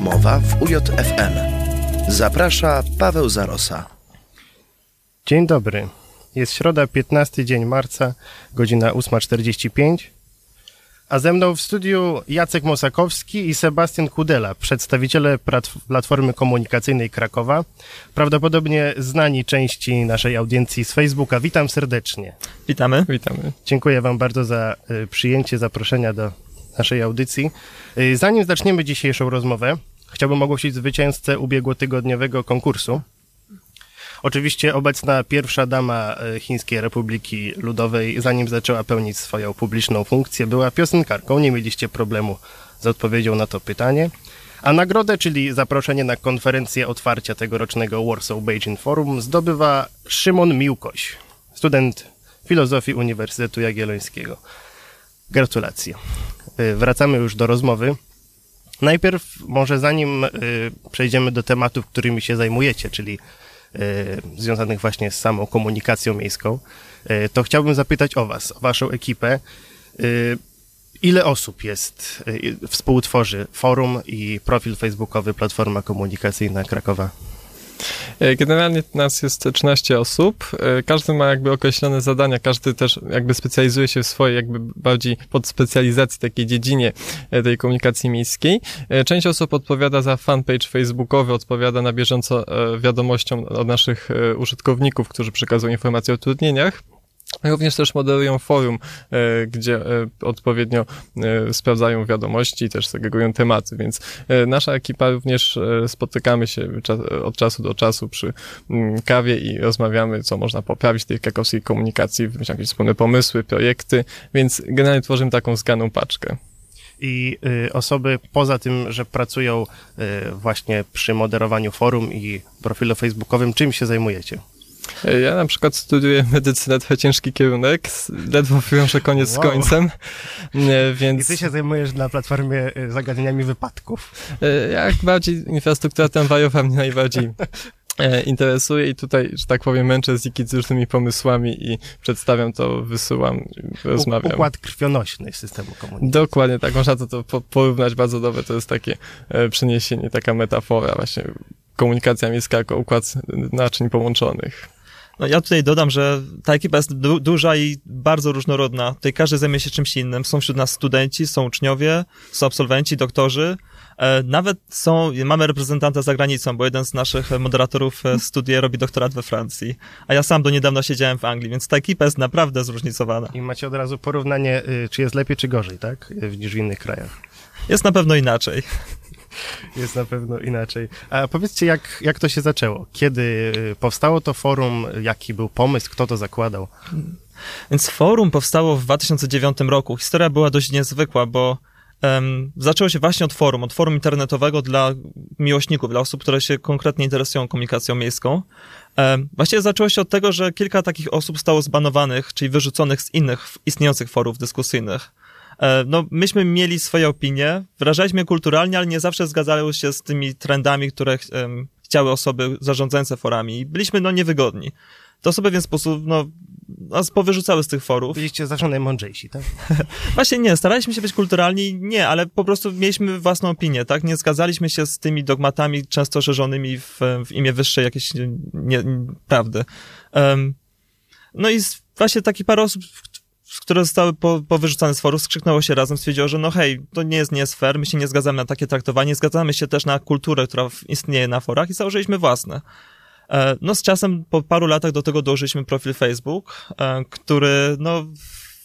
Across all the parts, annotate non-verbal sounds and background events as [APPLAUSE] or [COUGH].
Rozmowa w UJFM. Zaprasza Paweł Zarosa. Dzień dobry. Jest środa, 15 dzień marca, godzina 8.45. A ze mną w studiu Jacek Mosakowski i Sebastian Kudela, przedstawiciele Platformy Komunikacyjnej Krakowa, prawdopodobnie znani części naszej audiencji z Facebooka. Witam serdecznie. Witamy. Witamy. Dziękuję Wam bardzo za y, przyjęcie zaproszenia do naszej audycji. Y, zanim zaczniemy dzisiejszą rozmowę, chciałbym ogłosić zwycięzcę ubiegłotygodniowego konkursu. Oczywiście obecna pierwsza dama y, Chińskiej Republiki Ludowej, zanim zaczęła pełnić swoją publiczną funkcję, była piosenkarką. Nie mieliście problemu z odpowiedzią na to pytanie. A nagrodę, czyli zaproszenie na konferencję otwarcia tegorocznego Warsaw Beijing Forum, zdobywa Szymon Miłkoś, student filozofii Uniwersytetu Jagiellońskiego. Gratulacje. Y, wracamy już do rozmowy. Najpierw, może zanim y, przejdziemy do tematów, którymi się zajmujecie, czyli y, związanych właśnie z samą komunikacją miejską, to chciałbym zapytać o Was, o Waszą ekipę. Ile osób jest, współtworzy forum i profil facebookowy Platforma Komunikacyjna Krakowa? E, generalnie nas jest 13 osób. E, każdy ma jakby określone zadania, każdy też jakby specjalizuje się w swojej jakby bardziej podspecjalizacji takiej dziedzinie e, tej komunikacji miejskiej. Część osób odpowiada za fanpage facebookowy, odpowiada na bieżąco wiadomościom od naszych użytkowników, którzy przekazują informacje o trudnieniach. Również też moderują forum, e, gdzie e, odpowiednio e, sprawdzają wiadomości i też segregują tematy, więc nasza ekipa również spotykamy się od czasu do czasu przy mm, kawie i rozmawiamy, co można poprawić w tej krakowskiej komunikacji, wymyślamy jakieś wspólne pomysły, projekty, więc generalnie tworzymy taką zganą paczkę i y, osoby poza tym, że pracują y, właśnie przy moderowaniu forum i profilu facebookowym, czym się zajmujecie? Ja na przykład studiuję medycynę, trochę ciężki kierunek, ledwo wiążę koniec wow. z końcem, więc... I ty się zajmujesz na platformie y, zagadnieniami wypadków. E, jak bardziej infrastruktura tramwajowa mnie najbardziej e, interesuje i tutaj, że tak powiem, męczę Ziki z różnymi pomysłami i przedstawiam to, wysyłam, rozmawiam. Układ krwionośny systemu komunikacji. Dokładnie, tak można to, to porównać bardzo dobre, to jest takie e, przeniesienie, taka metafora właśnie komunikacja miejska jako układ naczyń połączonych. No ja tutaj dodam, że ta ekipa jest du duża i bardzo różnorodna. Tutaj każdy zajmuje się czymś innym. Są wśród nas studenci, są uczniowie, są absolwenci, doktorzy. E, nawet są, mamy reprezentanta za granicą, bo jeden z naszych moderatorów e, studia robi doktorat we Francji, a ja sam do niedawna siedziałem w Anglii, więc ta ekipa jest naprawdę zróżnicowana. I macie od razu porównanie, y, czy jest lepiej, czy gorzej, tak? Niż w innych krajach. Jest na pewno inaczej jest na pewno inaczej. A powiedzcie, jak, jak to się zaczęło? Kiedy y, powstało to forum? Jaki był pomysł? Kto to zakładał? Więc forum powstało w 2009 roku. Historia była dość niezwykła, bo um, zaczęło się właśnie od forum, od forum internetowego dla miłośników, dla osób, które się konkretnie interesują komunikacją miejską. Um, właściwie zaczęło się od tego, że kilka takich osób stało zbanowanych, czyli wyrzuconych z innych istniejących forów dyskusyjnych. E, no, myśmy mieli swoje opinie, wyrażaliśmy kulturalnie, ale nie zawsze zgadzały się z tymi trendami, które um, chciały osoby zarządzające forami i byliśmy, no, niewygodni. Te osoby w ten sposób, no, nas powyrzucały z tych forów. Byliście zawsze najmądrzejsi, tak? [LAUGHS] Właśnie nie, staraliśmy się być kulturalni, nie, ale po prostu mieliśmy własną opinię, tak? Nie zgadzaliśmy się z tymi dogmatami często szerzonymi w, w imię wyższej jakiejś nie, nie, prawdy. Um, no i właśnie taki parę osób, które zostały po, powyrzucane z forum, skrzyknęło się razem, stwierdziło, że no hej, to nie jest, nie jest fair, my się nie zgadzamy na takie traktowanie, zgadzamy się też na kulturę, która istnieje na forach i założyliśmy własne. E, no z czasem, po paru latach do tego dołożyliśmy profil Facebook, e, który no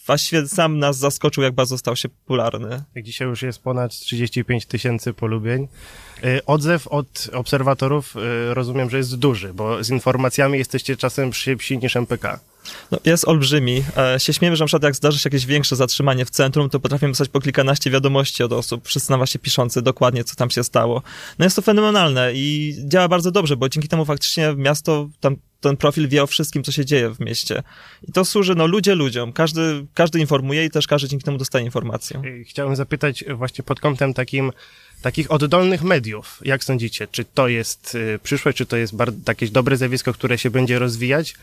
właściwie sam nas zaskoczył, jak bardzo stał się popularny. Dzisiaj już jest ponad 35 tysięcy polubień. E, odzew od obserwatorów rozumiem, że jest duży, bo z informacjami jesteście czasem szybsi niż MPK. No, jest olbrzymi. E, się śmiemy, że na przykład jak zdarzy się jakieś większe zatrzymanie w centrum, to potrafimy pisać po kilkanaście wiadomości od osób, wszyscy na właśnie piszący dokładnie, co tam się stało. No jest to fenomenalne i działa bardzo dobrze, bo dzięki temu faktycznie miasto, tam ten profil wie o wszystkim, co się dzieje w mieście. I to służy, no, ludzie ludziom. Każdy, każdy informuje i też każdy dzięki temu dostaje informację. Chciałem zapytać właśnie pod kątem takim takich oddolnych mediów. Jak sądzicie, czy to jest y, przyszłe, czy to jest jakieś dobre zjawisko, które się będzie rozwijać?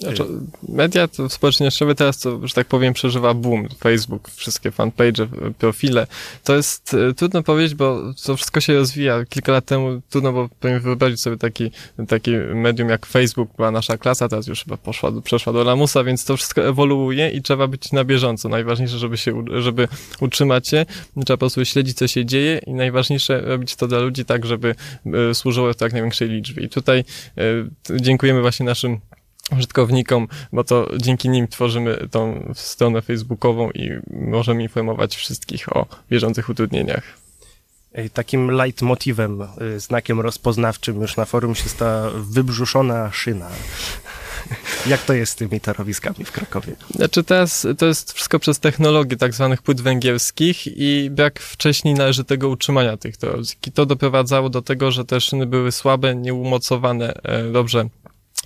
Znaczy, media to społecznościowe teraz, to, że tak powiem, przeżywa boom. Facebook, wszystkie fanpage, profile. To jest e, trudno powiedzieć, bo to wszystko się rozwija. Kilka lat temu trudno było wyobrazić sobie taki, taki medium jak Facebook, była nasza klasa, teraz już chyba poszła, przeszła do lamusa, więc to wszystko ewoluuje i trzeba być na bieżąco. Najważniejsze, żeby się, żeby utrzymać się, trzeba po prostu śledzić, co się dzieje i najważniejsze robić to dla ludzi tak, żeby e, służyło to jak największej liczbie. I tutaj e, dziękujemy właśnie naszym użytkownikom, bo to dzięki nim tworzymy tą stronę facebookową i możemy informować wszystkich o bieżących utrudnieniach. Takim leitmotivem, y, znakiem rozpoznawczym już na forum się stała wybrzuszona szyna. [LAUGHS] Jak to jest z tymi torowiskami w Krakowie? Znaczy teraz to jest wszystko przez technologię tak zwanych płyt węgierskich i brak wcześniej należytego utrzymania tych torowisk. I to doprowadzało do tego, że te szyny były słabe, nieumocowane e, dobrze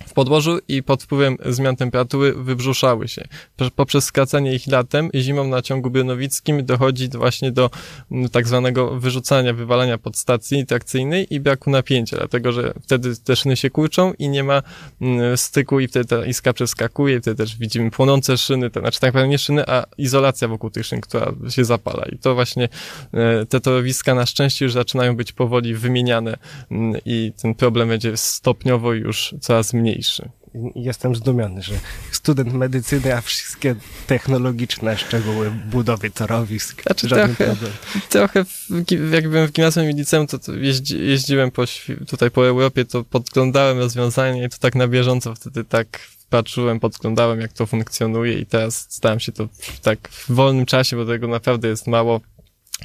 w podłożu i pod wpływem zmian temperatury wybrzuszały się. Poprzez skracanie ich latem i zimą na ciągu bionowickim dochodzi właśnie do mm, tak zwanego wyrzucania, wywalania podstacji trakcyjnej i braku napięcia, dlatego że wtedy te szyny się kurczą i nie ma mm, styku i wtedy ta iskra przeskakuje wtedy też widzimy płonące szyny, to znaczy tak naprawdę nie szyny, a izolacja wokół tych szyn, która się zapala i to właśnie e, te torowiska na szczęście już zaczynają być powoli wymieniane mm, i ten problem będzie stopniowo już coraz mniej mniejszy. Jestem zdumiony, że student medycyny, a wszystkie technologiczne szczegóły budowy torowisk. Znaczy trochę, trochę w, jak byłem w gimnazjum i liceum, to, to jeździ, jeździłem po, tutaj po Europie, to podglądałem rozwiązania i to tak na bieżąco wtedy tak patrzyłem, podglądałem jak to funkcjonuje i teraz stałem się to tak w wolnym czasie, bo tego naprawdę jest mało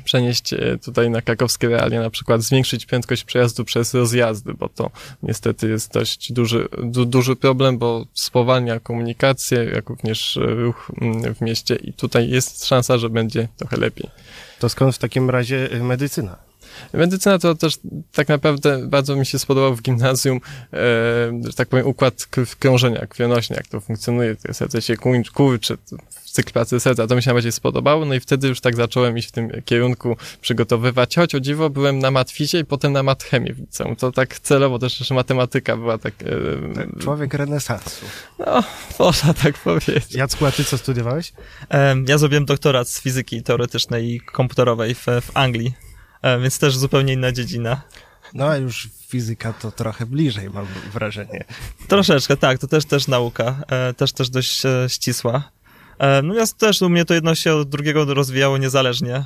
przenieść e, tutaj na krakowskie realia, na przykład zwiększyć prędkość przejazdu przez rozjazdy, bo to niestety jest dość duży, du, duży problem, bo spowalnia komunikację, jak również ruch mm, w mieście i tutaj jest szansa, że będzie trochę lepiej. To skąd w takim razie y, medycyna? Medycyna to też tak naprawdę bardzo mi się spodobał w gimnazjum, e, że tak powiem, układ krążenia, krwionośny, jak to funkcjonuje, to serce się kurczy, cykl pracy serca, to mi się najbardziej spodobało, no i wtedy już tak zacząłem iść w tym kierunku przygotowywać, choć o dziwo byłem na matfizie i potem na matchemie w liceum, to tak celowo też jeszcze matematyka była tak... E, Człowiek renesansu. No, można tak powiedzieć. Jacku, a ty co studiowałeś? Ja zrobiłem doktorat z fizyki teoretycznej i komputerowej w, w Anglii. Więc też zupełnie inna dziedzina. No a już fizyka to trochę bliżej, mam wrażenie. Troszeczkę, tak, to też też nauka, e, też też dość e, ścisła. Natomiast też u mnie to jedno się od drugiego rozwijało niezależnie.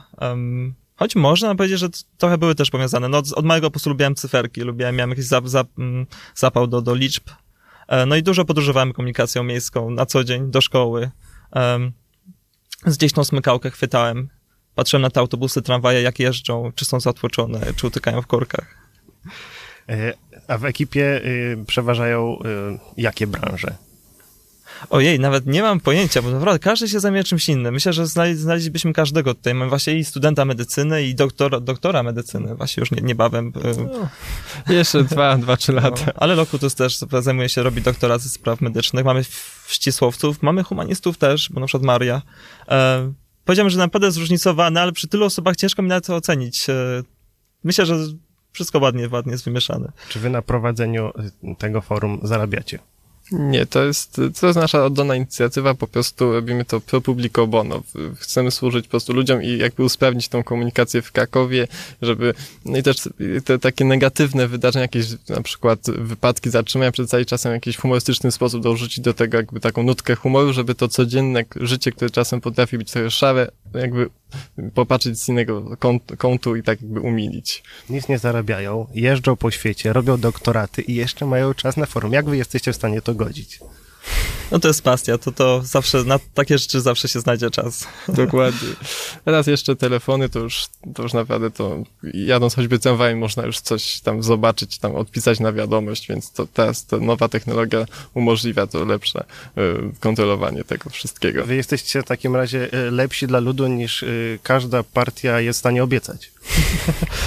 Choć można powiedzieć, że trochę były też powiązane. No, od, małego po prostu lubiłem cyferki, lubiłem, miałem jakiś zap, zap, mm, zapał do, do liczb. No i dużo podróżowałem komunikacją miejską na co dzień do szkoły. Gdzieś tą smykałkę chwytałem Patrzę na te autobusy, tramwaje, jak jeżdżą, czy są zatłoczone, czy utykają w korkach. E, a w ekipie y, przeważają y, jakie branże? Ojej, nawet nie mam pojęcia, bo naprawdę każdy się zajmuje czymś innym. Myślę, że znaleźlibyśmy każdego tutaj. Mamy właśnie i studenta medycyny, i doktora, doktora medycyny, właśnie już nie, niebawem. No, jeszcze dwa, dwa, trzy [LAUGHS] lata. No, ale Lokutus też zajmuje się, robi doktorat ze spraw medycznych. Mamy ścisłowców, mamy humanistów też, bo na przykład Maria. E, powiedziałbym, że naprawdę zróżnicowane, ale przy tylu osobach ciężko mi na to ocenić. E, myślę, że wszystko ładnie, ładnie jest wymieszane. Czy wy na prowadzeniu tego forum zarabiacie? Nie, to jest, to jest nasza oddana inicjatywa, po prostu robimy to pro publico bono. Chcemy służyć po prostu ludziom i jakby usprawnić tą komunikację w Krakowie, żeby, no i też te takie negatywne wydarzenia, jakieś na przykład wypadki, zatrzymania przedstawić czasem w jakiś humorystyczny sposób, dorzucić do tego jakby taką nutkę humoru, żeby to codzienne życie, które czasem potrafi być trochę szare, jakby popatrzeć z innego kątu i tak jakby umilić. Nic nie zarabiają, jeżdżą po świecie, robią doktoraty i jeszcze mają czas na forum. Jak wy jesteście w stanie to godzić? No to jest pasja, to, to zawsze, na takie rzeczy zawsze się znajdzie czas. [LAUGHS] Dokładnie. Teraz jeszcze telefony, to już, to już naprawdę to, jadąc choćby tramwajem, można już coś tam zobaczyć, tam odpisać na wiadomość, więc to teraz ta nowa technologia umożliwia to lepsze y, kontrolowanie tego wszystkiego. Wy jesteście w takim razie y, lepsi dla ludu niż y, każda partia jest w stanie obiecać.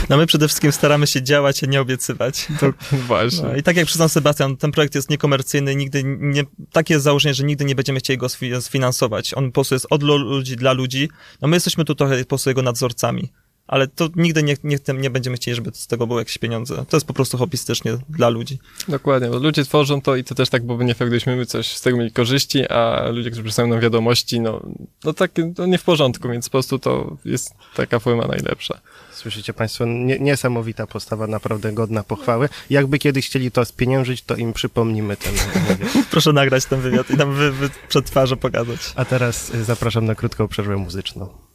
No my przede wszystkim staramy się działać, a nie obiecywać. To właśnie. No, I tak jak przyznał Sebastian, ten projekt jest niekomercyjny, nigdy nie, takie jest założenie, że nigdy nie będziemy chcieli go sfinansować. On po prostu jest od ludzi dla ludzi. No my jesteśmy tu trochę po prostu jego nadzorcami. Ale to nigdy nie, nie, nie będziemy chcieli, żeby z tego były jakieś pieniądze. To jest po prostu hobbystycznie dla ludzi. Dokładnie, bo ludzie tworzą to i to też tak byłoby nie fair, gdybyśmy my coś z tego mieli korzyści, a ludzie, którzy przystają nam wiadomości, no, no tak, to nie w porządku, więc po prostu to jest taka forma najlepsza. Słyszycie Państwo, nie, niesamowita postawa, naprawdę godna pochwały. Jakby kiedyś chcieli to spieniężyć, to im przypomnimy ten wywiad. [LAUGHS] Proszę nagrać ten wywiad i nam wy, wy przed twarzą pokazać. A teraz y, zapraszam na krótką przerwę muzyczną.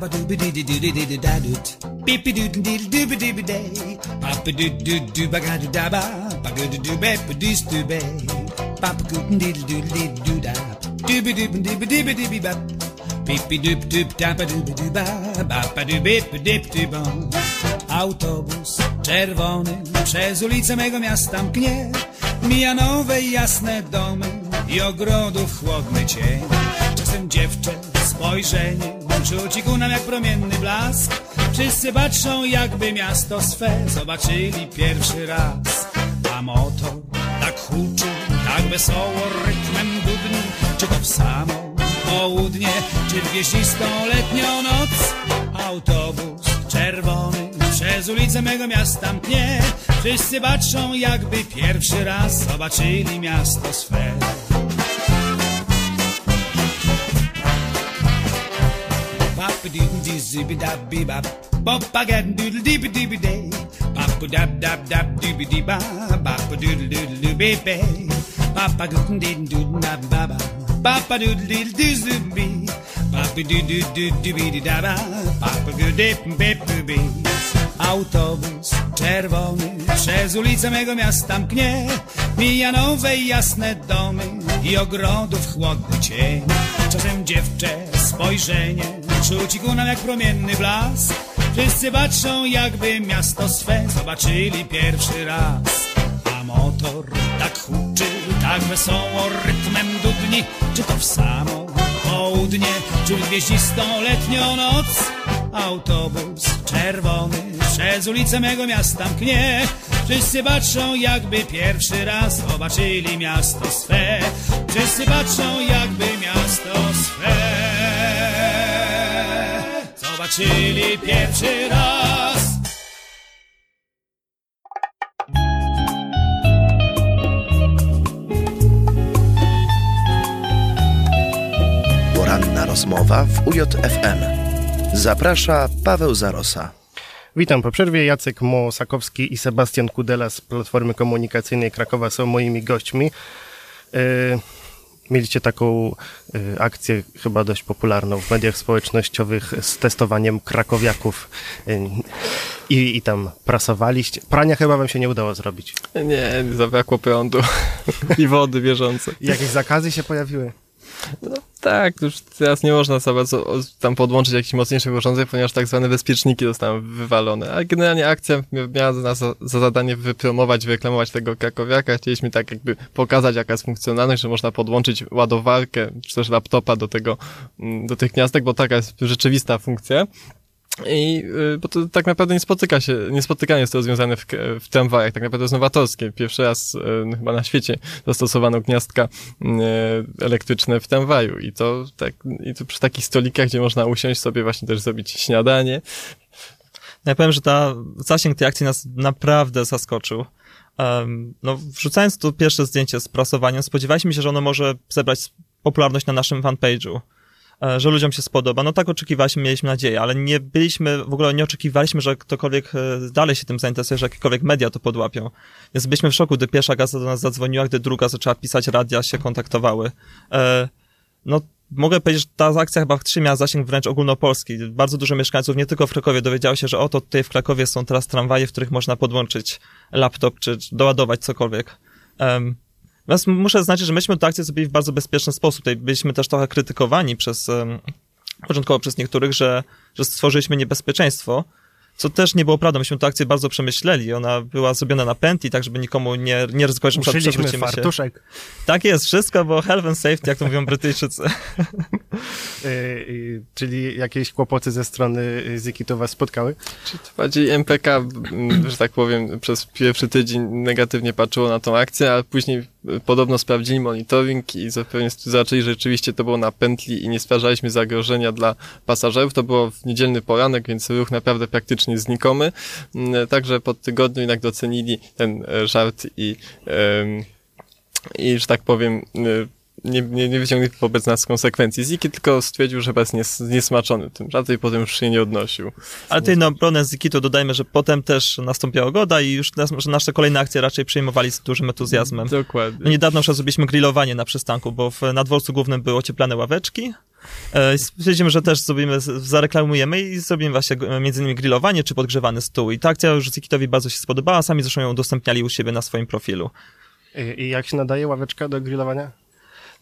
Papa dooby doo doo doo doo doo da doot. Doo doo day. Papa doo ba ga doo da ba. Ba doo doo ba doo. Papa doo doo doo doo doo da. Ba. Doop doop da ba doo ba. Ba ba doo ba. Autobus czerwony przez ulicę mego miasta mknie. Mija nowe jasne domy i ogrodów chłodny cień. Czasem dziewczę spojrzenie rzuci ku nam jak promienny blask. Wszyscy patrzą jakby miasto swe zobaczyli pierwszy raz. A motor tak huczy, tak wesoło rytmem dudni, czy to w samo południe, czy w wieśnistą letnią noc. Autobus czerwony przez ulicę mego miasta mknie. Wszyscy patrzą jakby pierwszy raz zobaczyli miasto swe. Papa doodle doo zooby dab bee bop. Papa gat doodle dee dee dee day. Papa dab dab dab dooby dee ba. Papa doodle doodle doo bee bee. Papa doodle dee doodle dab ba ba. Papa doodle dee doo zooby. Papa doo doo doo doo bee dee da ba. Papa good dip bip bee. Autobus czerwony przez ulicę mego miasta mknie Mija nowe jasne domy i ogrodów chłodny cień Czasem dziewczę spojrzenie ku nam jak promienny blask. Wszyscy patrzą jakby miasto swe zobaczyli pierwszy raz. A motor tak huczy, tak wesoło rytmem dudni. Czy to w samo południe, czy w gwieździstą letnią noc? Autobus czerwony przez ulicę mego miasta mknie. Wszyscy patrzą jakby pierwszy raz zobaczyli miasto swe. Wszyscy patrzą jakby miasto swe Zobaczyli pierwszy raz Poranna rozmowa w UJFM. Zaprasza Paweł Zarosa. Witam po przerwie. Jacek Mosakowski i Sebastian Kudela z Platformy Komunikacyjnej Krakowa są moimi gośćmi. E, Mieliście taką e, akcję chyba dość popularną w mediach społecznościowych z testowaniem krakowiaków e, i, i tam prasowaliście. Prania chyba wam się nie udało zrobić. Nie, zabrakło prądu [LAUGHS] i wody bieżącej. Jakieś zakazy się pojawiły? No tak, już teraz nie można sobie tam podłączyć jakichś mocniejszych urządzeń, ponieważ tak zwane bezpieczniki zostały wywalone. Ale generalnie akcja miała za, za zadanie wypromować, wyreklamować tego krakowiaka. Chcieliśmy tak jakby pokazać, jaka jest funkcjonalność, że można podłączyć ładowarkę, czy też laptopa do tego, mm, do tych gniazdek, bo taka jest rzeczywista funkcja. I, y, bo to tak naprawdę nie spotyka się, nie spotykanie jest to rozwiązane w, w tramwajach, tak naprawdę jest nowatorskie. Pierwszy raz y, chyba na świecie zastosowano gniazdka y, elektryczne w tramwaju i to tak, i to przy takich stolikach, gdzie można usiąść sobie właśnie też zrobić śniadanie. Ja powiem, że ta, zasięg tej akcji nas naprawdę zaskoczył. Um, no, wrzucając to pierwsze zdjęcie z prasowaniem, spodziewaliśmy się, że ono może zebrać popularność na naszym fanpage'u, że ludziom się spodoba. No tak oczekiwaliśmy, mieliśmy nadzieję, ale nie byliśmy, w ogóle nie oczekiwaliśmy, że ktokolwiek e, dalej się tym zainteresuje, że jakiekolwiek media to podłapią. Więc byliśmy w szoku, gdy pierwsza gazeta do nas zadzwoniła, gdy druga zaczęła pisać, radia się kontaktowały. E, no, mogę powiedzieć, że ta akcja chyba w trzy miała zasięg wręcz ogólnopolski. Bardzo dużo mieszkańców, nie tylko w Krakowie, dowiedziało się, że oto tutaj w Krakowie są teraz tramwaje, w których można podłączyć laptop czy doładować cokolwiek. Natomiast muszę zaznaczyć, że myśmy tę akcję zrobili w bardzo bezpieczny sposób. Tutaj byliśmy też trochę krytykowani przez, początkowo przez niektórych, że, że stworzyliśmy niebezpieczeństwo, co też nie było prawdą. Myśmy tę akcję bardzo przemyśleli. Ona była zrobiona na pętli, tak żeby nikomu nie, nie ryzykować, że przewrócimy się. fartuszek. Tak jest, wszystko było health and safety, jak to mówią Brytyjczycy. [LAUGHS] Y, y, czyli jakieś kłopoty ze strony Ziki to was spotkały? Czy to bardziej MPK, że tak powiem, przez pierwszy tydzień negatywnie patrzyło na tą akcję, a później podobno sprawdzili monitoring i zapewne zaczęli, że rzeczywiście to było na pętli i nie stwarzaliśmy zagrożenia dla pasażerów. To było w niedzielny poranek, więc ruch naprawdę praktycznie znikomy. Mm, Także po tygodniu jednak docenili ten e, żart i, i że tak powiem, y, nie, nie, nie wyciągnął wobec nas konsekwencji. Ziki tylko stwierdził, że jest nies, niesmaczony tym żartem i potem już się nie odnosił. Ale tutaj na obronę Zikitu dodajmy, że potem też nastąpiła goda i już nas, że nasze kolejne akcje raczej przyjmowali z dużym entuzjazmem. Dokładnie. No niedawno już zrobiliśmy grillowanie na przystanku, bo w, na dworcu głównym były ocieplane ławeczki. E, Stwierdzimy, że też zrobimy, zareklamujemy i zrobimy właśnie między innymi grillowanie czy podgrzewany stół. I ta akcja już Zikitowi bardzo się spodobała, sami zresztą ją udostępniali u siebie na swoim profilu. I, I jak się nadaje ławeczka do grillowania?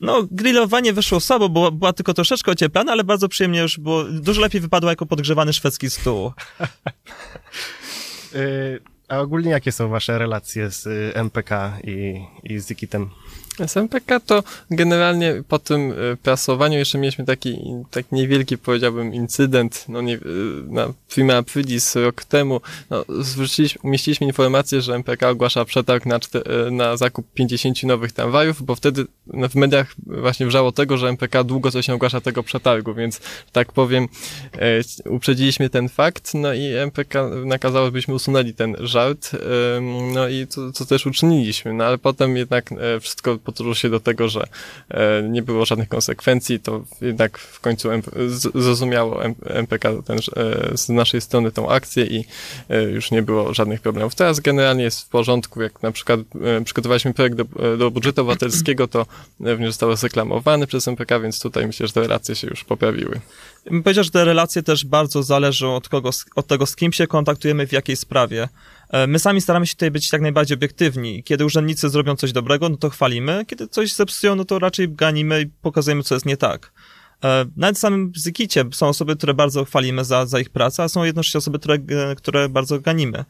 No, grillowanie wyszło słabo, bo była tylko troszeczkę ocieplana, ale bardzo przyjemnie już było, dużo lepiej wypadło jako podgrzewany szwedzki stół. [LAUGHS] Y, A ogólnie jakie są wasze relacje z y, MPK i, i z Zikitem? Z MPK to generalnie po tym e, prasowaniu jeszcze mieliśmy taki, tak niewielki, powiedziałbym, incydent no nie, e, na Prima Aprilis rok temu. No, umieściliśmy informację, że MPK ogłasza przetarg na, e, na zakup 50 nowych tramwajów, bo wtedy no, w mediach właśnie wrzało tego, że MPK długo coś nie ogłasza tego przetargu, więc tak powiem uprzedziliśmy ten fakt, no i MPK nakazało, byśmy usunęli ten żart, no i to, to też uczyniliśmy, no ale potem jednak wszystko potoczyło się do tego, że e, nie było żadnych konsekwencji, to jednak w końcu zrozumiało MPK ten, e, z naszej strony tą akcję i e, już nie było żadnych problemów. Teraz generalnie jest w porządku, jak na przykład przygotowaliśmy projekt do, do budżetu obywatelskiego, to również został zreklamowany przez MPK, więc tutaj myślę, że te relacje się już poprawiły. Bym powiedział, że te relacje też bardzo zależą od, kogo, od tego, z kim się kontaktujemy, w jakiej sprawie. E, My sami staramy się tutaj być jak najbardziej obiektywni. Kiedy urzędnicy zrobią coś dobrego, no to chwalimy. Kiedy coś zepsują, no to raczej ganimy i pokazujemy, co jest nie tak. E, Nawet w samym Zikicie są osoby, które bardzo chwalimy za, za ich pracę, a są jednocześnie osoby, które, e, które bardzo ganimy.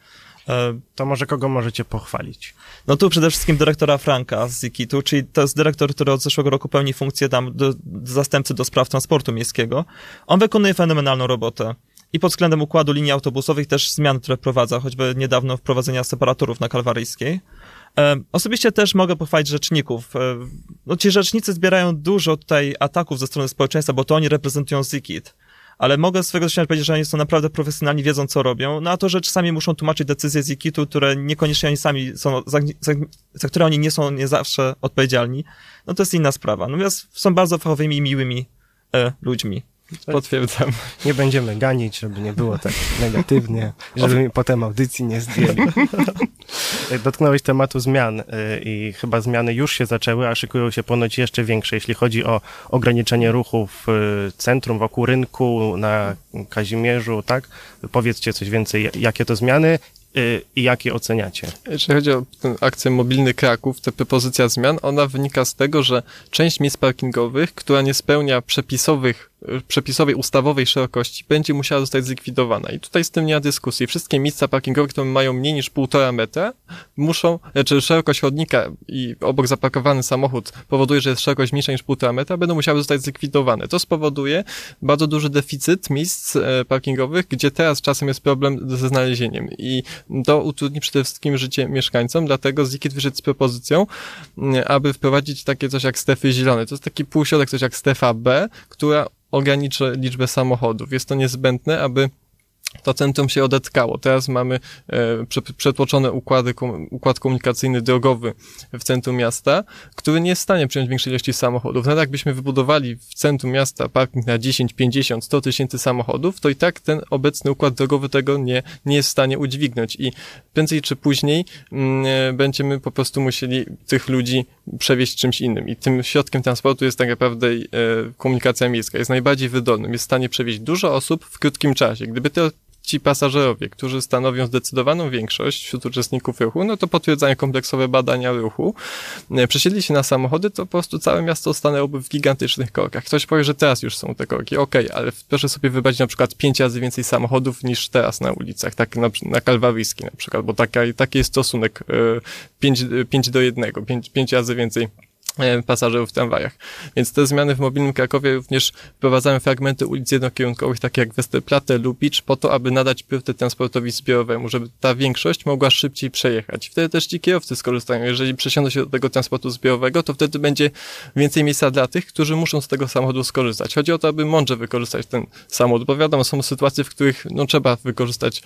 To może kogo możecie pochwalić? No tu przede wszystkim dyrektora Franka z Zikitu, czyli to jest dyrektor, który od zeszłego roku pełni funkcję tam do, zastępcy do spraw transportu miejskiego. On wykonuje fenomenalną robotę. I pod względem układu linii autobusowych też zmian, które wprowadza, choćby niedawno wprowadzenia separatorów na Kalwaryjskiej. E, osobiście też mogę pochwalić rzeczników. E, no ci rzecznicy zbierają dużo tutaj ataków ze strony społeczeństwa, bo to oni reprezentują Zikit. Ale mogę z swojego doświadczenia powiedzieć, że oni są naprawdę profesjonalni, wiedzą co robią. No a to, że czasami muszą tłumaczyć decyzje z IKIT-u, które niekoniecznie oni sami są, za, za, za które oni nie są nie zawsze odpowiedzialni, no to jest inna sprawa. Natomiast są bardzo fachowymi i miłymi e, ludźmi. Potwierdzam. Nie będziemy ganić, żeby nie było tak [LAUGHS] negatywnie, żeby mi potem audycji nie zdjęli. [LAUGHS] Dotknąłeś tematu zmian y, i chyba zmiany już się zaczęły, a szykują się ponoć jeszcze większe, jeśli chodzi o ograniczenie ruchu w y, centrum, wokół rynku, na Kazimierzu, tak? Powiedzcie coś więcej, jakie to zmiany y, i jakie oceniacie. Jeśli chodzi o akcję Mobilny Kraków, ta propozycja zmian, ona wynika z tego, że część miejsc parkingowych, która nie spełnia przepisowych, przepisowej ustawowej szerokości, będzie musiała zostać zlikwidowana. I tutaj z tym nie ma dyskusji. Wszystkie miejsca parkingowe, które mają mniej niż półtora metra, muszą, czy szerokość chodnika i obok zaparkowany samochód powoduje, że jest szerokość mniejsza niż półtora metra, będą musiały zostać zlikwidowane. To spowoduje bardzo duży deficyt miejsc e, parkingowych, gdzie teraz czasem jest problem ze znalezieniem. I to utrudni przede wszystkim życie mieszkańcom, dlatego Zikit wyszedł z propozycją, m, aby wprowadzić takie coś jak strefy zielone. To jest taki półśrodek, coś jak strefa B, która ograniczy liczbę samochodów. Jest to niezbędne, aby to centrum się odetkało. Teraz mamy e, prze, przetłoczone układy, układ komunikacyjny drogowy w centrum miasta, który nie jest w stanie przyjąć większej ilości samochodów. Nawet jakbyśmy wybudowali w centrum miasta parking na 10, 50, 100 tysięcy samochodów, to i tak ten obecny układ drogowy tego nie, nie jest w stanie udźwignąć i prędzej czy później mm, e, będziemy po prostu musieli tych ludzi przewieźć czymś innym. I tym środkiem transportu jest tak naprawdę e, komunikacja miejska. Jest najbardziej wydolnym. Jest w stanie przewieźć dużo osób w krótkim czasie. Gdyby to ci pasażerowie, którzy stanowią zdecydowaną większość wśród uczestników ruchu, no to potwierdzają kompleksowe badania ruchu, e, przesiedli się na samochody, to po prostu całe miasto stanęłoby w gigantycznych korkach. Ktoś powie, że teraz już są te korki. Okej, okay, ale proszę sobie wybrać na przykład pięć razy więcej samochodów niż teraz na ulicach, tak na, na Kalwaryjskiej na przykład, bo taka, taki jest stosunek e, 5, 5 do 1, 5, 5 razy więcej e, pasażerów w tramwajach. Więc te zmiany w mobilnym Krakowie również wprowadzają fragmenty ulic jednokierunkowych, takie jak Westerplatte, Lubicz, po to, aby nadać priorytet transportowi zbiorowemu, żeby ta większość mogła szybciej przejechać. Wtedy też ci kierowcy skorzystają. Jeżeli przesiądą się do tego transportu zbiorowego, to wtedy będzie więcej miejsca dla tych, którzy muszą z tego samochodu skorzystać. Chodzi o to, aby mądrze wykorzystać ten samochód, bo wiadomo, są sytuacje, w których no, trzeba wykorzystać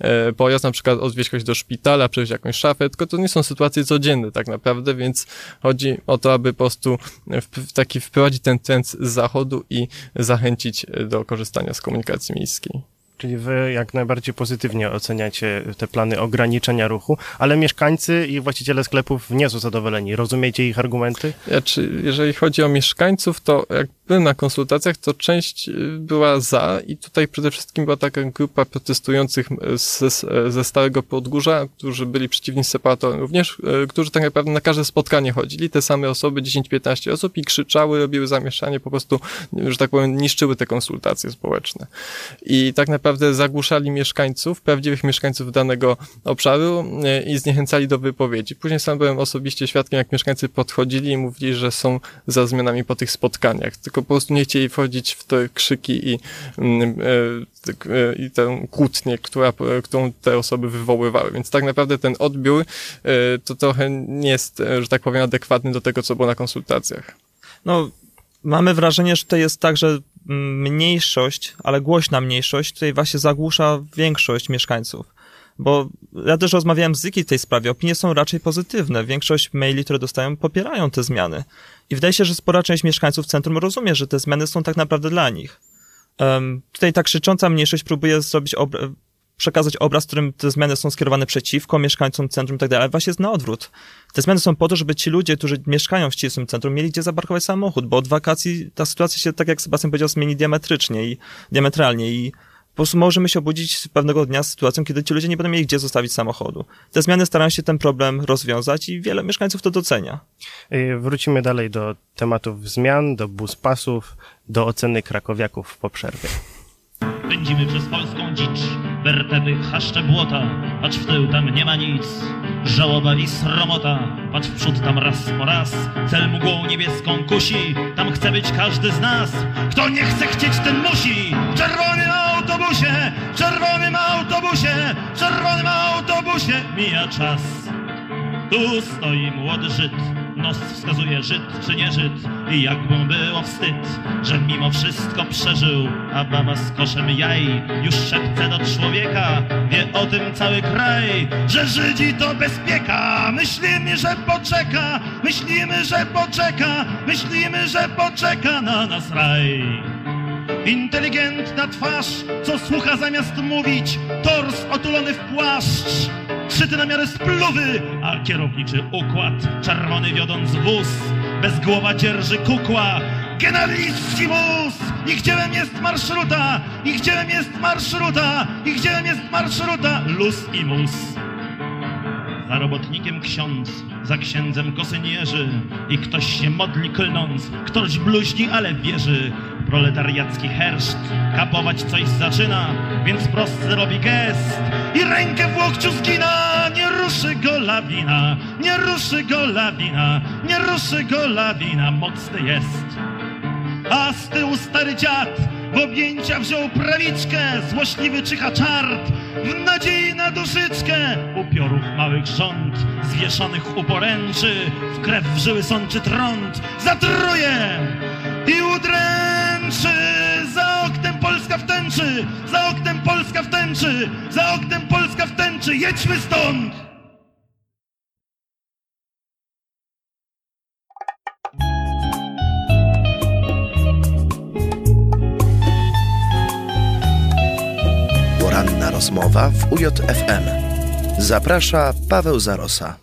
e, pojazd, na przykład odwieźć kogoś do szpitala, przejść jakąś szafę, tylko to nie są sytuacje codzienne tak naprawdę, więc chodzi o to, aby po prostu w, taki wprowadzić ten trend z zachodu i zachęcić do korzystania z komunikacji miejskiej. Czyli wy jak najbardziej pozytywnie oceniacie te plany ograniczenia ruchu, ale mieszkańcy i właściciele sklepów nie są zadowoleni. Rozumiecie ich argumenty? Ja, czy, jeżeli chodzi o mieszkańców, to jak byłem na konsultacjach, to część y, była za i tutaj przede wszystkim była taka grupa protestujących ze, ze Starego Podgórza, którzy byli przeciwni separatorom również, y, którzy tak naprawdę na każde spotkanie chodzili, te same osoby, 10-15 osób i krzyczały, robiły zamieszanie, po prostu, że tak powiem, niszczyły te konsultacje społeczne. I tak naprawdę zagłuszali mieszkańców, prawdziwych mieszkańców danego obszaru y, i zniechęcali do wypowiedzi. Później sam byłem osobiście świadkiem, jak mieszkańcy podchodzili i mówili, że są za zmianami po tych spotkaniach tylko po prostu nie chcieli wchodzić w te krzyki i, mm, e, e, i tę kłótnię, która, którą te osoby wywoływały. Więc tak naprawdę ten odbiór e, to trochę nie jest, że tak powiem, adekwatny do tego, co było na konsultacjach. No, mamy wrażenie, że to jest tak, że mniejszość, ale głośna mniejszość tutaj właśnie zagłusza większość mieszkańców. Bo ja też rozmawiałem z Zyki w tej sprawie, opinie są raczej pozytywne. Większość maili, które dostają, popierają te zmiany. I wydaje się, że spora część mieszkańców centrum rozumie, że te zmiany są tak naprawdę dla nich. Um, tutaj ta krzycząca mniejszość próbuje zrobić przekazać obraz, w którym te zmiany są skierowane przeciwko mieszkańcom centrum i tak dalej, ale właśnie jest na odwrót. Te zmiany są po to, żeby ci ludzie, którzy mieszkają w ścisłym centrum, mieli gdzie zaparkować samochód, bo od wakacji ta sytuacja się, tak jak Sebastian powiedział, zmieni diametrycznie i diametralnie i po prostu możemy się obudzić pewnego dnia z sytuacją, kiedy ci ludzie nie będą mieli gdzie zostawić samochodu. Te zmiany starają się ten problem rozwiązać i wiele mieszkańców to docenia. Y, wrócimy dalej do tematów zmian, do buspasów, do oceny krakowiaków po przerwie. Pędzimy przez polską dzicz, wertepy, chaszcze błota, patrz w tył, tam nie ma nic. Żałoba i sromota, patrz w przód, tam raz po raz. Cel mgłą niebieską kusi, tam chce być każdy z nas. Kto nie chce chcieć, ten musi. Czerwony autobusie, czerwonym autobusie, czerwonym autobusie mija czas. Tu stoi młody Żyd, nos wskazuje Żyd czy nie Żyd. I jakby mu było wstyd, że mimo wszystko przeżył, a baba z koszem jaj już szepce do człowieka, wie o tym cały kraj, że Żydzi to bezpieka. Myślimy, że poczeka, myślimy, że poczeka, myślimy, że poczeka na nas raj. Inteligentna twarz, co słucha zamiast mówić, tors otulony w płaszcz, szyty na miarę spluwy, a kierowniczy układ, czerwony wiodąc wóz, bez głowa dzierży kukła, generalissimus! Ich dziełem jest marszruta, ich dziełem jest marszruta, ich dziełem jest marszruta, luz i mus. Za robotnikiem ksiądz, za księdzem kosynierzy i ktoś się modli klnąc, ktoś bluźni, ale wierzy. Proletariacki herszt, kapować coś zaczyna, więc prosty robi gest i rękę w łokciu zgina. Nie ruszy go lawina, nie ruszy go lawina, nie ruszy go lawina, mocny jest. A z tyłu stary dziad w objęcia wziął prawiczkę, złośliwy czyha czart, w nadziei na duszyczkę. Upiorów małych rząd, zwieszonych u poręczy, w krew w żyły sączy trąd, zatruje i udręczy. Za oknem Polska w tęczy, za oknem Polska w tęczy, za oknem Polska w tęczy, jedźmy stąd! Rozmowa w UJFM. Zaprasza Paweł Zarosa.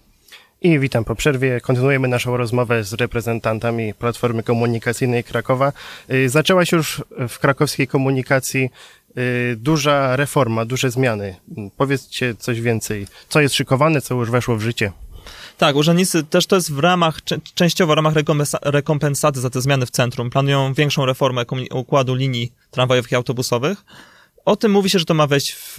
I witam po przerwie. Kontynuujemy naszą rozmowę z reprezentantami Platformy Komunikacyjnej Krakowa. Y, zaczęła się już w krakowskiej komunikacji y, duża reforma, duże zmiany. Powiedzcie coś więcej. Co jest szykowane, co już weszło w życie? Tak, urzędnicy też to jest w ramach, częściowo w ramach rekompensaty za te zmiany w centrum. Planują większą reformę układu linii tramwajowych i autobusowych. O tym mówi się, że to ma wejść w,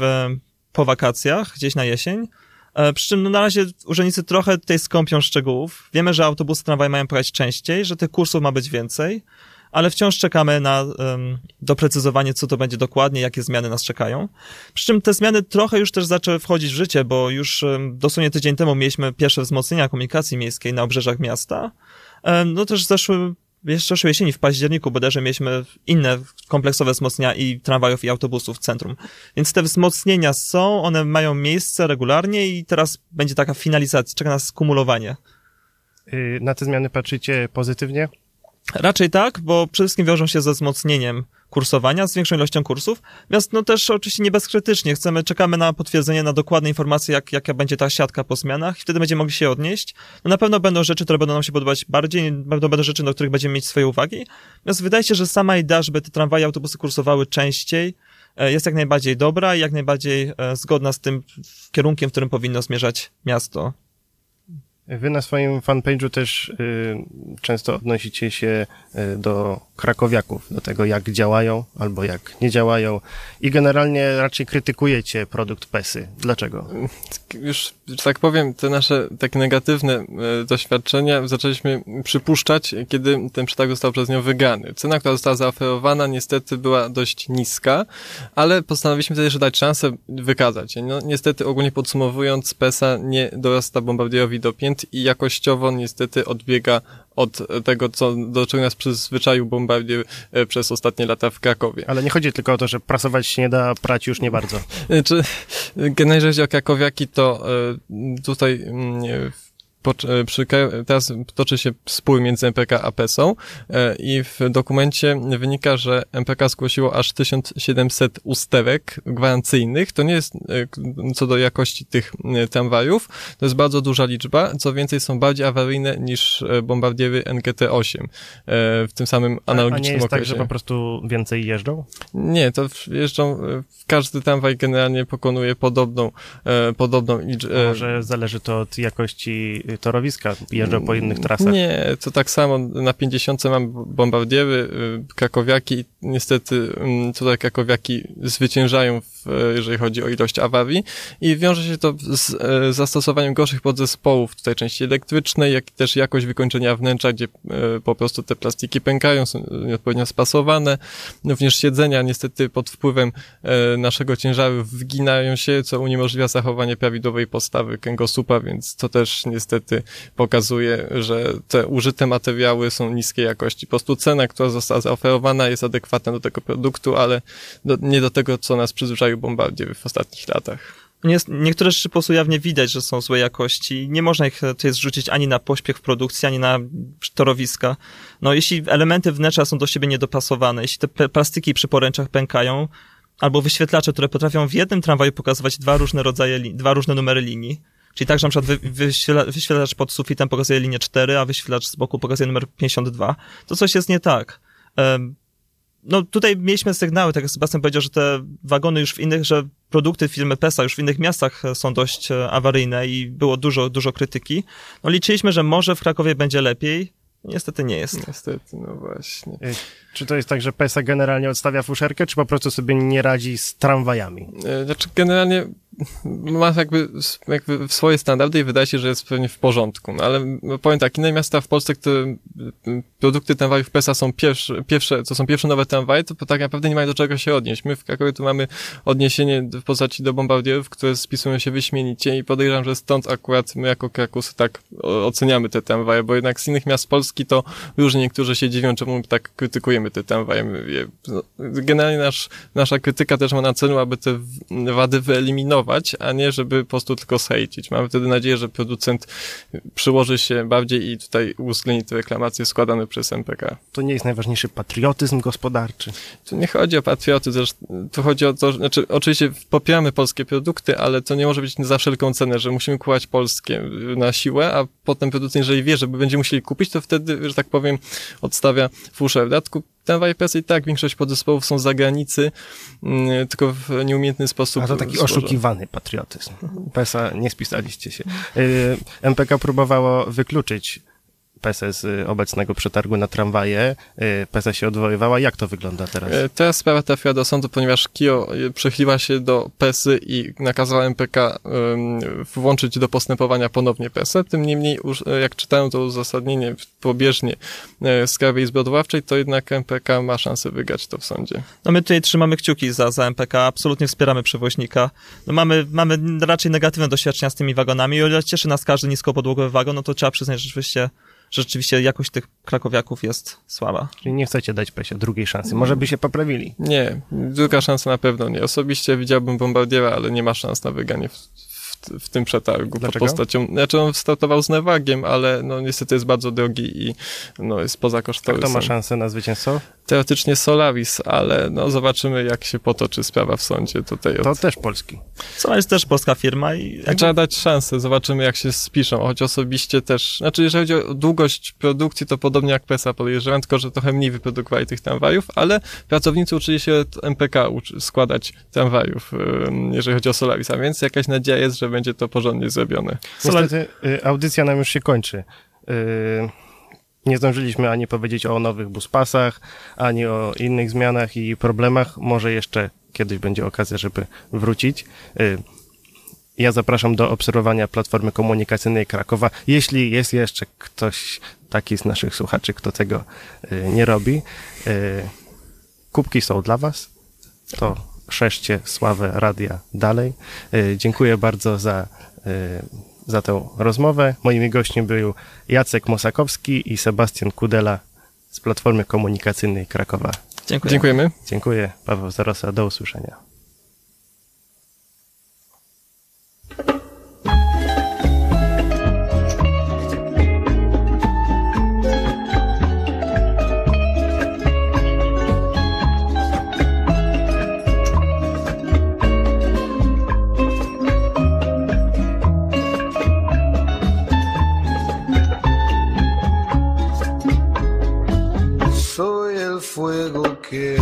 po wakacjach, gdzieś na jesień. E, Przy czym no, na razie urzędnicy trochę tutaj skąpią szczegółów. Wiemy, że autobusy, tramwaje mają pojechać częściej, że tych kursów ma być więcej, ale wciąż czekamy na um, doprecyzowanie, co to będzie dokładnie, jakie zmiany nas czekają. Przy czym te zmiany trochę już też zaczęły wchodzić w życie, bo już um, dosłownie tydzień temu mieliśmy pierwsze wzmocnienia komunikacji miejskiej na obrzeżach miasta. Um, no też zeszły jeszcze zeszłej jesieni, w październiku bodajże mieliśmy inne kompleksowe wzmocnienia i tramwajów i autobusów w centrum. Więc te wzmocnienia są, one mają miejsce regularnie i teraz będzie taka finalizacja, czeka nas skumulowanie. Y, Na te zmiany patrzycie pozytywnie? Raczej tak, bo przede wszystkim wiążą się ze wzmocnieniem kursowania, z większą ilością kursów. Natomiast no też oczywiście nie bezkrytycznie. Chcemy, czekamy na potwierdzenie, na dokładne informacje, jak, jaka będzie ta siatka po zmianach i wtedy będziemy mogli się odnieść. No na pewno będą rzeczy, które będą nam się podobać bardziej, pewno będą rzeczy, do których będziemy mieć swoje uwagi. Natomiast wydaje się, że sama idea, żeby te tramwaje autobusy kursowały częściej, e, jest jak najbardziej dobra i jak najbardziej e, zgodna z tym kierunkiem, w którym powinno zmierzać miasto. Wy na swoim fanpage'u też y, często odnosicie się y, do krakowiaków, do tego jak działają albo jak nie działają i generalnie raczej krytykujecie produkt PESY. Dlaczego? już, tak powiem, te nasze takie negatywne e, doświadczenia zaczęliśmy przypuszczać, kiedy ten przetarg został przez nią wygany. Cena, która została zaoferowana, niestety była dość niska, ale postanowiliśmy wtedy jeszcze dać szansę wykazać. No, niestety, ogólnie podsumowując, PESA nie dorasta Bombardierowi do pięt i jakościowo niestety odbiega od tego, co, do czego nas przyzwyczaił Bombardier e, przez ostatnie lata w Krakowie. Ale nie chodzi tylko o to, że prasować się nie da, prać już nie bardzo. Czy generalnie jeżeli o krakowiaki, to e, tutaj mm, po, e, przy, teraz toczy się spór między MPK a PESą e, i w dokumencie wynika, że MPK zgłosiło aż 1700 usterek gwarancyjnych. To nie jest e, co do jakości tych tramwajów, to jest bardzo duża liczba. Co więcej, są bardziej awaryjne niż bombardiery NGT-8 w tym samym analogicznym A nie jest okresie. tak, że po prostu więcej jeżdżą? Nie, to jeżdżą, każdy tramwaj generalnie pokonuje podobną, podobną liczbę. Może zależy to od jakości torowiska, jeżdżą po innych trasach. Nie, to tak samo. Na 50 mam bombardiery, y, krakowiaki, niestety mm, tutaj krakowiaki zwyciężają, w, jeżeli chodzi o ilość awarii. I wiąże się to z e, zastosowaniem gorszych podzespołów, tutaj części elektrycznej, jak też jakość wykończenia wnętrza, gdzie po prostu te plastiki pękają, są nieodpowiednio spasowane, również siedzenia niestety pod wpływem naszego ciężaru wginają się, co uniemożliwia zachowanie prawidłowej postawy kręgosłupa, więc to też niestety pokazuje, że te użyte materiały są niskiej jakości. Po prostu cena, która została zaoferowana jest adekwatna do tego produktu, ale do, nie do tego, co nas przyzwyczaił Bombardier w ostatnich latach. Nie, niektóre rzeczy po prostu jawnie widać, że są złej jakości. Nie można ich tutaj zrzucić ani na pośpiech w produkcji, ani na torowiska. No, jeśli elementy wnętrza są do siebie niedopasowane, jeśli te plastiki przy poręczach pękają, albo wyświetlacze, które potrafią w jednym tramwaju pokazywać dwa różne rodzaje, dwa różne numery linii, Czyli tak, że na przykład wy, wyświetla, wyświetlacz pod sufitem pokazuje linię 4, a wyświetlacz z boku pokazuje numer 52. To coś jest nie tak. Um, no tutaj mieliśmy sygnały, tak jak Sebastian powiedział, że te wagony już w innych, że produkty firmy PESA już w innych miastach są dość e, awaryjne i było dużo, dużo krytyki. No liczyliśmy, że może w Krakowie będzie lepiej. Niestety nie jest. Niestety, no właśnie. Y, czy to jest tak, że PESA generalnie odstawia fuszerkę, czy po prostu sobie nie radzi z tramwajami? E, znaczy, generalnie ma jakby, jakby swoje standardy i wydaje się, że jest pewnie w porządku. No, ale powiem tak, inne miasta w Polsce, które produkty tramwajów PESA są pierwsze, pierwsze, to są pierwsze nowe tramwaje, to tak naprawdę nie mają do czego się odnieść. My w Krakowie tu mamy odniesienie w postaci do bombardierów, które spisują się wyśmienicie i podejrzewam, że stąd akurat my jako Krakus tak oceniamy te tramwaje, bo jednak z innych miast Polski to różnie niektórzy się dziwią, czemu tak krytykujemy te tramwaje. No, generalnie nasz, nasza krytyka też ma na celu, aby te wady wyeliminować, a nie żeby po prostu tylko sejcić. Mamy wtedy nadzieję, że producent przyłoży się bardziej i tutaj uwzględni te reklamacje składane przez MPK. To nie jest najważniejszy patriotyzm gospodarczy. Tu nie chodzi o patriotyzm, tu chodzi o to, że, znaczy oczywiście popieramy polskie produkty, ale to nie może być za wszelką cenę, że musimy kupować polskie na siłę, a potem producent, jeżeli wie, że będziemy musieli kupić, to wtedy, że tak powiem, odstawia fuszę. W dodatku ten Vipers i tak większość podzespołów są z zagranicy, mm, tylko w nieumiejętny sposób. A to taki oszukiwany patriotyzm. PESA nie spisaliście się. Y, MPK próbowało wykluczyć PESE z y, obecnego przetargu na tramwaje. Y, PESE się odwoływała. Jak to wygląda teraz? E, Teraz sprawa trafiła do sądu, ponieważ KIO e, przychyliła się do PESY i nakazała MPK włączyć do postępowania ponownie PESę. Tym niemniej, e, jak czytałem to uzasadnienie pobieżnie e, sprawy Izby Odwoławczej, to jednak MPK ma szansę wygrać to w sądzie. No my tutaj trzymamy kciuki za, za MPK, absolutnie wspieramy przewoźnika. No mamy, mamy raczej negatywne doświadczenia z tymi wagonami, o ile cieszy nas każdy niskopodłogowy wagon, no to trzeba przyznać, że rzeczywiście, że rzeczywiście jakość tych krakowiaków jest słaba. Czyli nie chcecie dać PESie drugiej szansy. Może by się poprawili. Nie, druga szansa na pewno nie. Osobiście widziałbym Bombardiera, ale nie ma szans na wygranie w, w, tym przetargu Dlaczego? pod postacią. Znaczy on startował z Nevagiem, ale no niestety jest bardzo drogi i no jest poza Kto kosztorysem. ma szansę na zwycięstwo? Teoretycznie Solaris, ale no zobaczymy jak się potoczy sprawa w sądzie tutaj. Od... To też Polski. Jest też polska firma i jakby, Trzeba dać szansę, zobaczymy jak się spiszą, choć osobiście też, znaczy jeżeli chodzi o długość produkcji, to podobnie jak PESA podejrzewam, tylko że trochę mniej wyprodukowali tych tramwajów, ale pracownicy uczyli się od MPK uczy, składać tramwajów, jeżeli chodzi o Solaris, a więc jakaś nadzieja jest, że będzie to porządnie zrobione. Niestety y, audycja nam już się kończy. Y, Nie zdążyliśmy ani powiedzieć o nowych buspasach, ani o innych zmianach i problemach. Może jeszcze kiedyś będzie okazja, żeby wrócić. Y, Ja zapraszam do obserwowania platformy komunikacyjnej Krakowa. Jeśli jest jeszcze ktoś taki z naszych słuchaczy, kto tego nie robi, kubki są dla Was. To szerzcie sławę radia dalej. Y, Dziękuję bardzo za, y, za tę rozmowę. Moimi gośćmi był Jacek Mosakowski i Sebastian Kudela z Platformy Komunikacyjnej Krakowa. dziękuję. Dziękujemy. Dziękuję. Paweł Zarosa. Do usłyszenia. Que